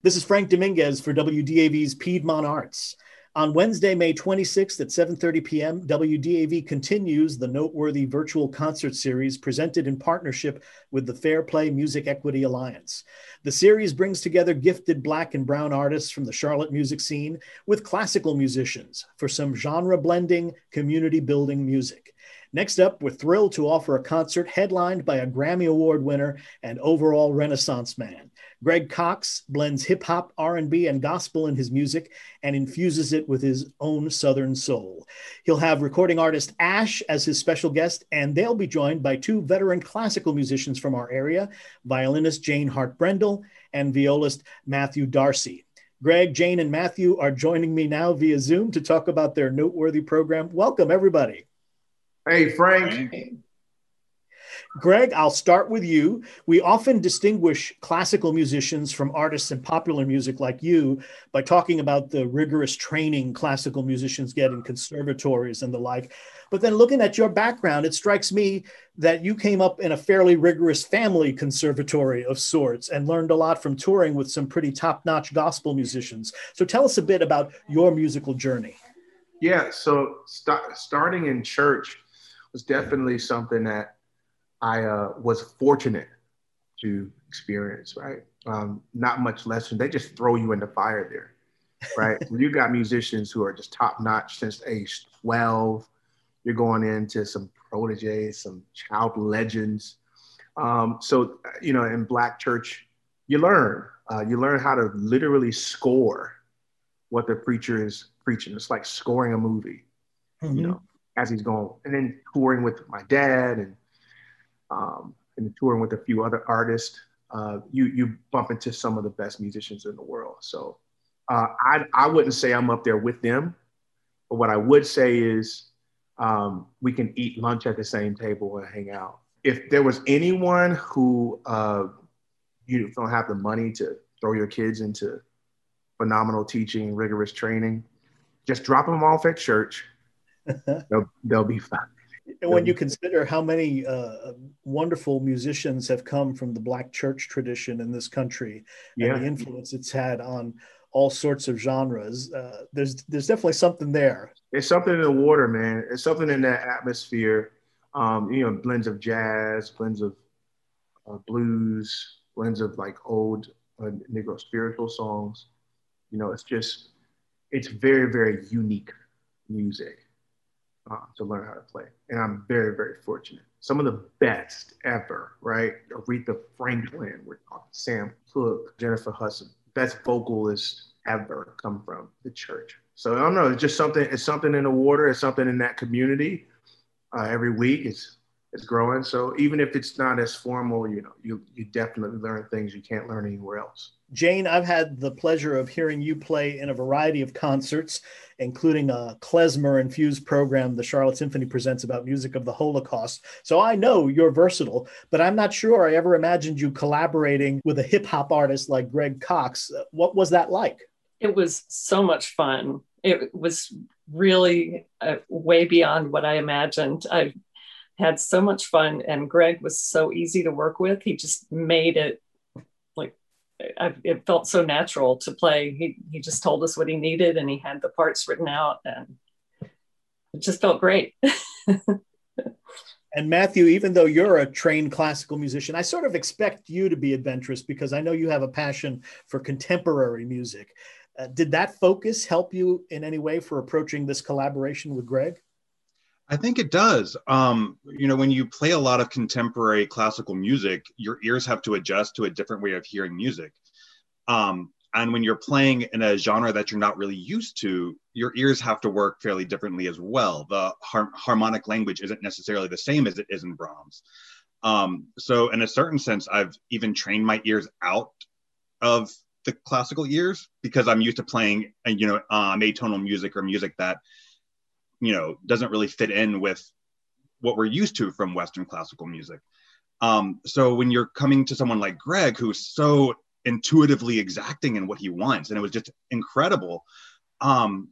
This is Frank Dominguez for WDAV's Piedmont Arts. On Wednesday, May 26th at 7:30 p.m., WDAV continues the noteworthy virtual concert series presented in partnership with the Fair Play Music Equity Alliance. The series brings together gifted black and brown artists from the Charlotte music scene with classical musicians for some genre blending, community building music. Next up, we're thrilled to offer a concert headlined by a Grammy Award winner and overall Renaissance man. Greg Cox blends hip hop, R&B, and gospel in his music and infuses it with his own Southern soul. He'll have recording artist Ash as his special guest, and they'll be joined by two veteran classical musicians from our area, violinist Jane Hart Brendle and violist Matthew Darcy. Greg, Jane, and Matthew are joining me now via Zoom to talk about their noteworthy program. Welcome, everybody. Hey, Frank. Greg, I'll start with you. We often distinguish classical musicians from artists in popular music like you by talking about the rigorous training classical musicians get in conservatories and the like. But then looking at your background, it strikes me that you came up in a fairly rigorous family conservatory of sorts and learned a lot from touring with some pretty top notch gospel musicians. So tell us a bit about your musical journey. Yeah, so st- starting in church was definitely something that I uh, was fortunate to experience, right? Um, not much lesson. They just throw you in the fire there, right? you got musicians who are just top notch since age 12. You're going into some proteges, some child legends. Um, so, you know, in Black church, you learn. Uh, you learn how to literally score what the preacher is preaching. It's like scoring a movie, mm-hmm. you know, as he's going. And then touring with my dad and um, and touring with a few other artists, uh, you you bump into some of the best musicians in the world. So uh, I I wouldn't say I'm up there with them, but what I would say is um, we can eat lunch at the same table and hang out. If there was anyone who uh, you don't have the money to throw your kids into phenomenal teaching, rigorous training, just drop them off at church. They'll, they'll be fine. And when you consider how many uh, wonderful musicians have come from the Black church tradition in this country yeah. and the influence it's had on all sorts of genres, uh, there's there's definitely something there. It's something in the water, man. It's something in that atmosphere. Um, you know, blends of jazz, blends of uh, blues, blends of like old uh, Negro spiritual songs. You know, it's just it's very very unique music uh, to learn how to play. And I'm very, very fortunate. Some of the best ever, right? Aretha Franklin, we're talking Sam Cooke, Jennifer Hudson, best vocalists ever come from the church. So I don't know, it's just something, it's something in the water, it's something in that community. Uh, every week it's it's growing. So even if it's not as formal, you know, you you definitely learn things you can't learn anywhere else. Jane, I've had the pleasure of hearing you play in a variety of concerts, including a klezmer infused program the Charlotte Symphony presents about music of the Holocaust. So I know you're versatile, but I'm not sure I ever imagined you collaborating with a hip hop artist like Greg Cox. What was that like? It was so much fun. It was really uh, way beyond what I imagined. I had so much fun, and Greg was so easy to work with. He just made it I, it felt so natural to play. He he just told us what he needed, and he had the parts written out, and it just felt great. and Matthew, even though you're a trained classical musician, I sort of expect you to be adventurous because I know you have a passion for contemporary music. Uh, did that focus help you in any way for approaching this collaboration with Greg? I think it does. Um, you know, when you play a lot of contemporary classical music, your ears have to adjust to a different way of hearing music. Um, and when you're playing in a genre that you're not really used to, your ears have to work fairly differently as well. The har- harmonic language isn't necessarily the same as it is in Brahms. Um, so, in a certain sense, I've even trained my ears out of the classical ears because I'm used to playing, you know, um, atonal music or music that you know doesn't really fit in with what we're used to from western classical music. Um, so when you're coming to someone like greg who's so intuitively exacting in what he wants and it was just incredible um,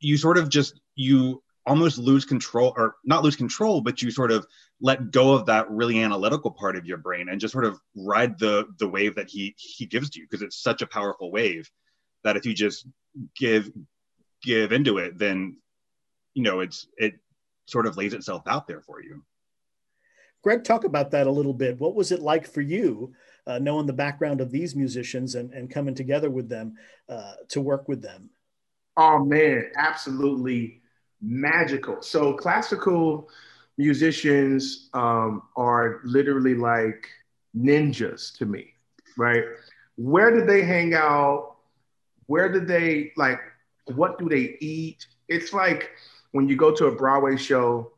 you sort of just you almost lose control or not lose control but you sort of let go of that really analytical part of your brain and just sort of ride the the wave that he he gives to you because it's such a powerful wave that if you just give give into it then you know it's it sort of lays itself out there for you greg talk about that a little bit what was it like for you uh, knowing the background of these musicians and, and coming together with them uh, to work with them oh man absolutely magical so classical musicians um, are literally like ninjas to me, right? Where did they hang out? Where did they like? What do they eat? It's like when you go to a Broadway show,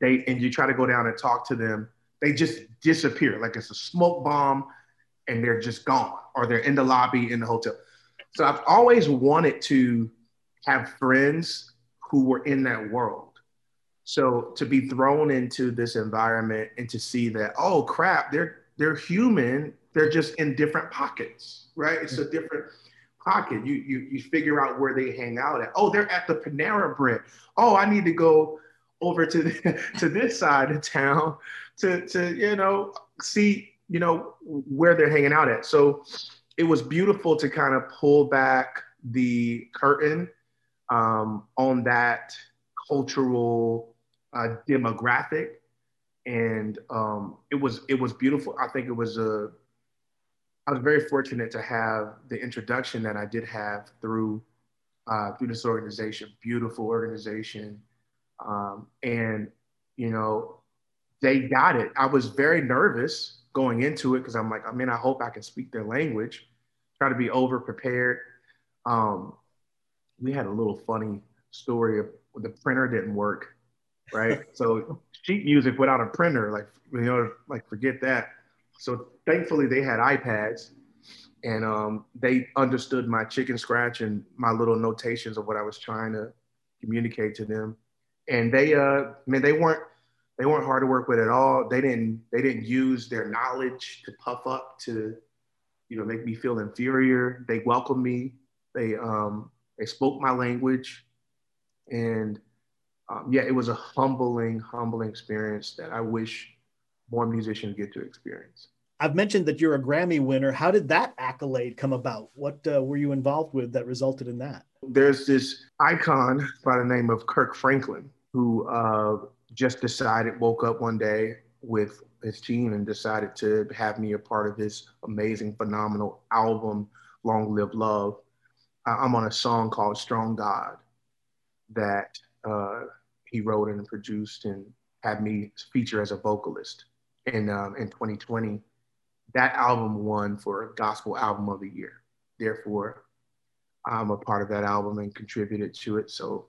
they and you try to go down and talk to them, they just disappear like it's a smoke bomb, and they're just gone, or they're in the lobby in the hotel. So I've always wanted to have friends who were in that world so to be thrown into this environment and to see that, oh crap, they're they're human, they're just in different pockets, right? It's a different pocket. You you you figure out where they hang out at. Oh, they're at the Panera Bread. Oh, I need to go over to the, to this side of town to to you know see you know where they're hanging out at. So it was beautiful to kind of pull back the curtain um, on that cultural uh, demographic, and um, it was it was beautiful. I think it was a. I was very fortunate to have the introduction that I did have through uh, through this organization, beautiful organization, um, and you know they got it. I was very nervous going into it because I'm like, I mean, I hope I can speak their language. Try to be over prepared. Um, we had a little funny story of the printer didn't work right? so sheet music without a printer, like you know, like forget that. So thankfully they had iPads, and um, they understood my chicken scratch and my little notations of what I was trying to communicate to them. And they, uh, I mean, they weren't they weren't hard to work with at all. They didn't they didn't use their knowledge to puff up to, you know, make me feel inferior. They welcomed me. They um, they spoke my language, and um, yeah, it was a humbling, humbling experience that I wish more musicians get to experience. I've mentioned that you're a Grammy winner. How did that accolade come about? What uh, were you involved with that resulted in that? There's this icon by the name of Kirk Franklin who uh, just decided, woke up one day with his team and decided to have me a part of his amazing, phenomenal album, Long Live Love. I'm on a song called Strong God that uh, he wrote and produced and had me feature as a vocalist. In um, in 2020, that album won for Gospel Album of the Year. Therefore, I'm a part of that album and contributed to it. So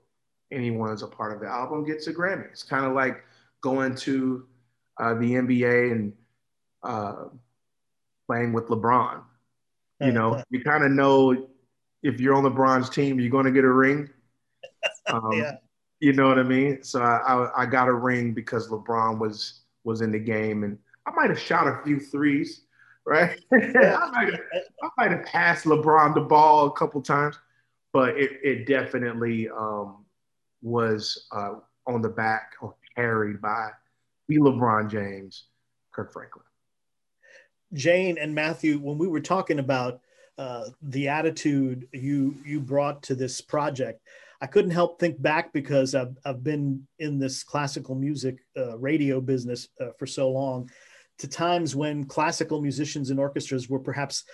anyone who's a part of the album gets a Grammy. It's kind of like going to uh, the NBA and uh, playing with LeBron. You know, you kind of know if you're on LeBron's team, you're going to get a ring. Um, yeah. You know what I mean? So I, I, I got a ring because LeBron was was in the game, and I might have shot a few threes, right? I, might have, I might have passed LeBron the ball a couple times, but it it definitely um, was uh, on the back or carried by the LeBron James, Kirk Franklin. Jane and Matthew, when we were talking about uh, the attitude you you brought to this project, I couldn't help think back because I've, I've been in this classical music uh, radio business uh, for so long to times when classical musicians and orchestras were perhaps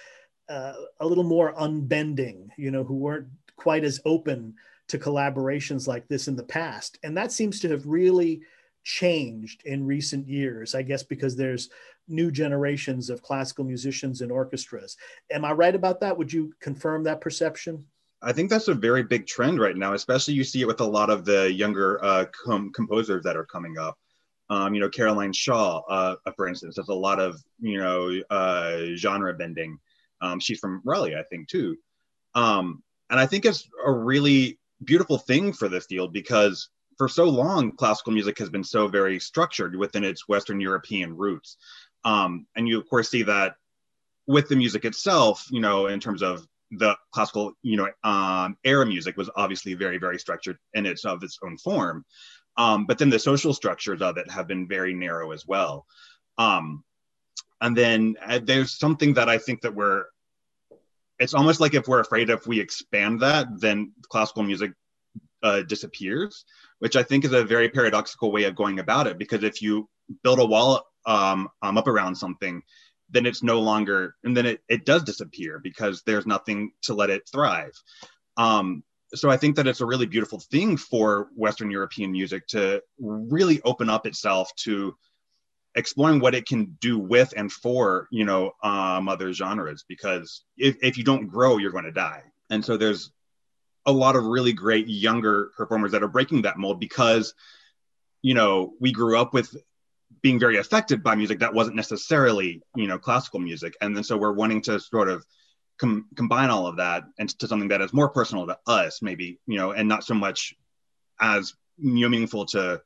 uh, a little more unbending, you know, who weren't quite as open to collaborations like this in the past. And that seems to have really changed in recent years, I guess, because there's new generations of classical musicians and orchestras. Am I right about that? Would you confirm that perception? I think that's a very big trend right now, especially you see it with a lot of the younger uh, com- composers that are coming up. Um, you know, Caroline Shaw, uh, for instance, does a lot of you know uh, genre bending. Um, she's from Raleigh, I think, too. Um, and I think it's a really beautiful thing for the field because for so long, classical music has been so very structured within its Western European roots. Um, and you, of course, see that with the music itself, you know, in terms of the classical, you know, um, era music was obviously very, very structured in its of its own form. Um, but then the social structures of it have been very narrow as well. Um, and then uh, there's something that I think that we're, it's almost like if we're afraid if we expand that, then classical music uh, disappears, which I think is a very paradoxical way of going about it. Because if you build a wall um, um, up around something, then it's no longer, and then it, it does disappear because there's nothing to let it thrive. Um, so I think that it's a really beautiful thing for Western European music to really open up itself to exploring what it can do with and for you know um, other genres because if, if you don't grow you're going to die and so there's a lot of really great younger performers that are breaking that mold because you know we grew up with being very affected by music that wasn't necessarily you know classical music. And then so we're wanting to sort of com- combine all of that into something that is more personal to us maybe you know and not so much as you know, meaningful to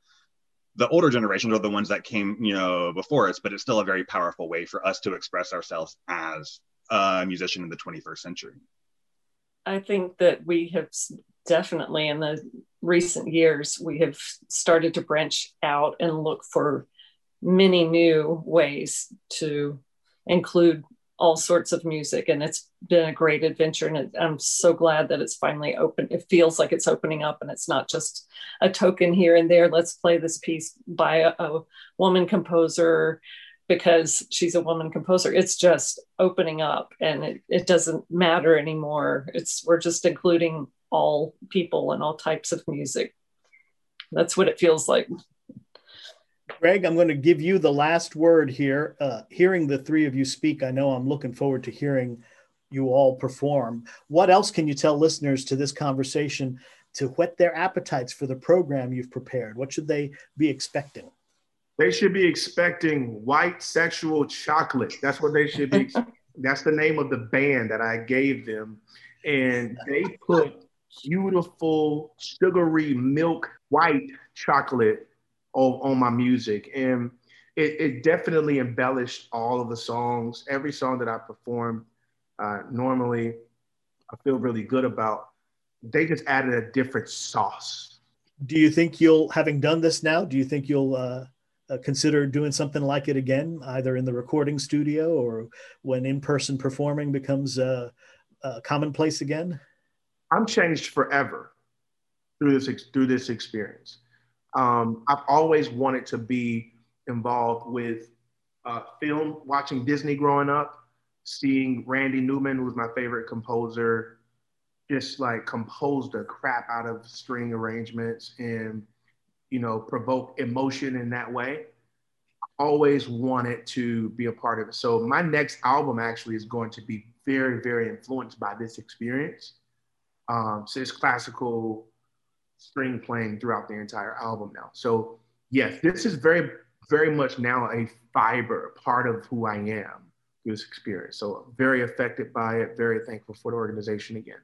the older generations or the ones that came you know before us but it's still a very powerful way for us to express ourselves as a musician in the 21st century. I think that we have definitely in the recent years we have started to branch out and look for many new ways to include all sorts of music and it's been a great adventure and it, i'm so glad that it's finally open it feels like it's opening up and it's not just a token here and there let's play this piece by a, a woman composer because she's a woman composer. It's just opening up and it, it doesn't matter anymore. It's we're just including all people and all types of music. That's what it feels like Greg, I'm going to give you the last word here. Uh, hearing the three of you speak, I know I'm looking forward to hearing you all perform. What else can you tell listeners to this conversation to whet their appetites for the program you've prepared? What should they be expecting? They should be expecting white sexual chocolate. That's what they should be. That's the name of the band that I gave them. And they put beautiful, sugary milk white chocolate on, on my music. And it, it, definitely embellished all of the songs. Every song that I performed, uh, normally I feel really good about. They just added a different sauce. Do you think you'll, having done this now, do you think you'll uh, uh, consider doing something like it again, either in the recording studio or when in person performing becomes uh, commonplace again? I'm changed forever through this through this experience. Um, I've always wanted to be involved with uh, film, watching Disney growing up, seeing Randy Newman, who was my favorite composer, just like composed the crap out of string arrangements and, you know, provoke emotion in that way. Always wanted to be a part of it. So my next album actually is going to be very, very influenced by this experience. Um, so it's classical string playing throughout the entire album now. So yes, this is very, very much now a fiber, part of who I am through this experience. So very affected by it, very thankful for the organization again.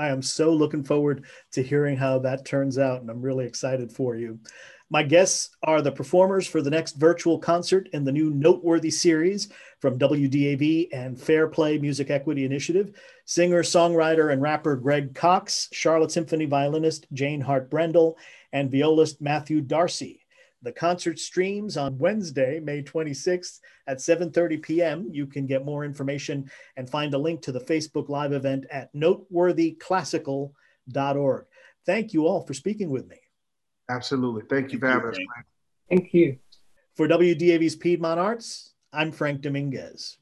I am so looking forward to hearing how that turns out, and I'm really excited for you. My guests are the performers for the next virtual concert in the new Noteworthy series from WDAV and Fair Play Music Equity Initiative. Singer, songwriter, and rapper Greg Cox, Charlotte Symphony violinist Jane Hart Brendle, and violist Matthew Darcy. The concert streams on Wednesday, May 26th at 7:30 p.m. You can get more information and find a link to the Facebook Live event at noteworthyclassical.org. Thank you all for speaking with me. Absolutely. Thank you for having us. Thank you. For WDAV's Piedmont Arts, I'm Frank Dominguez.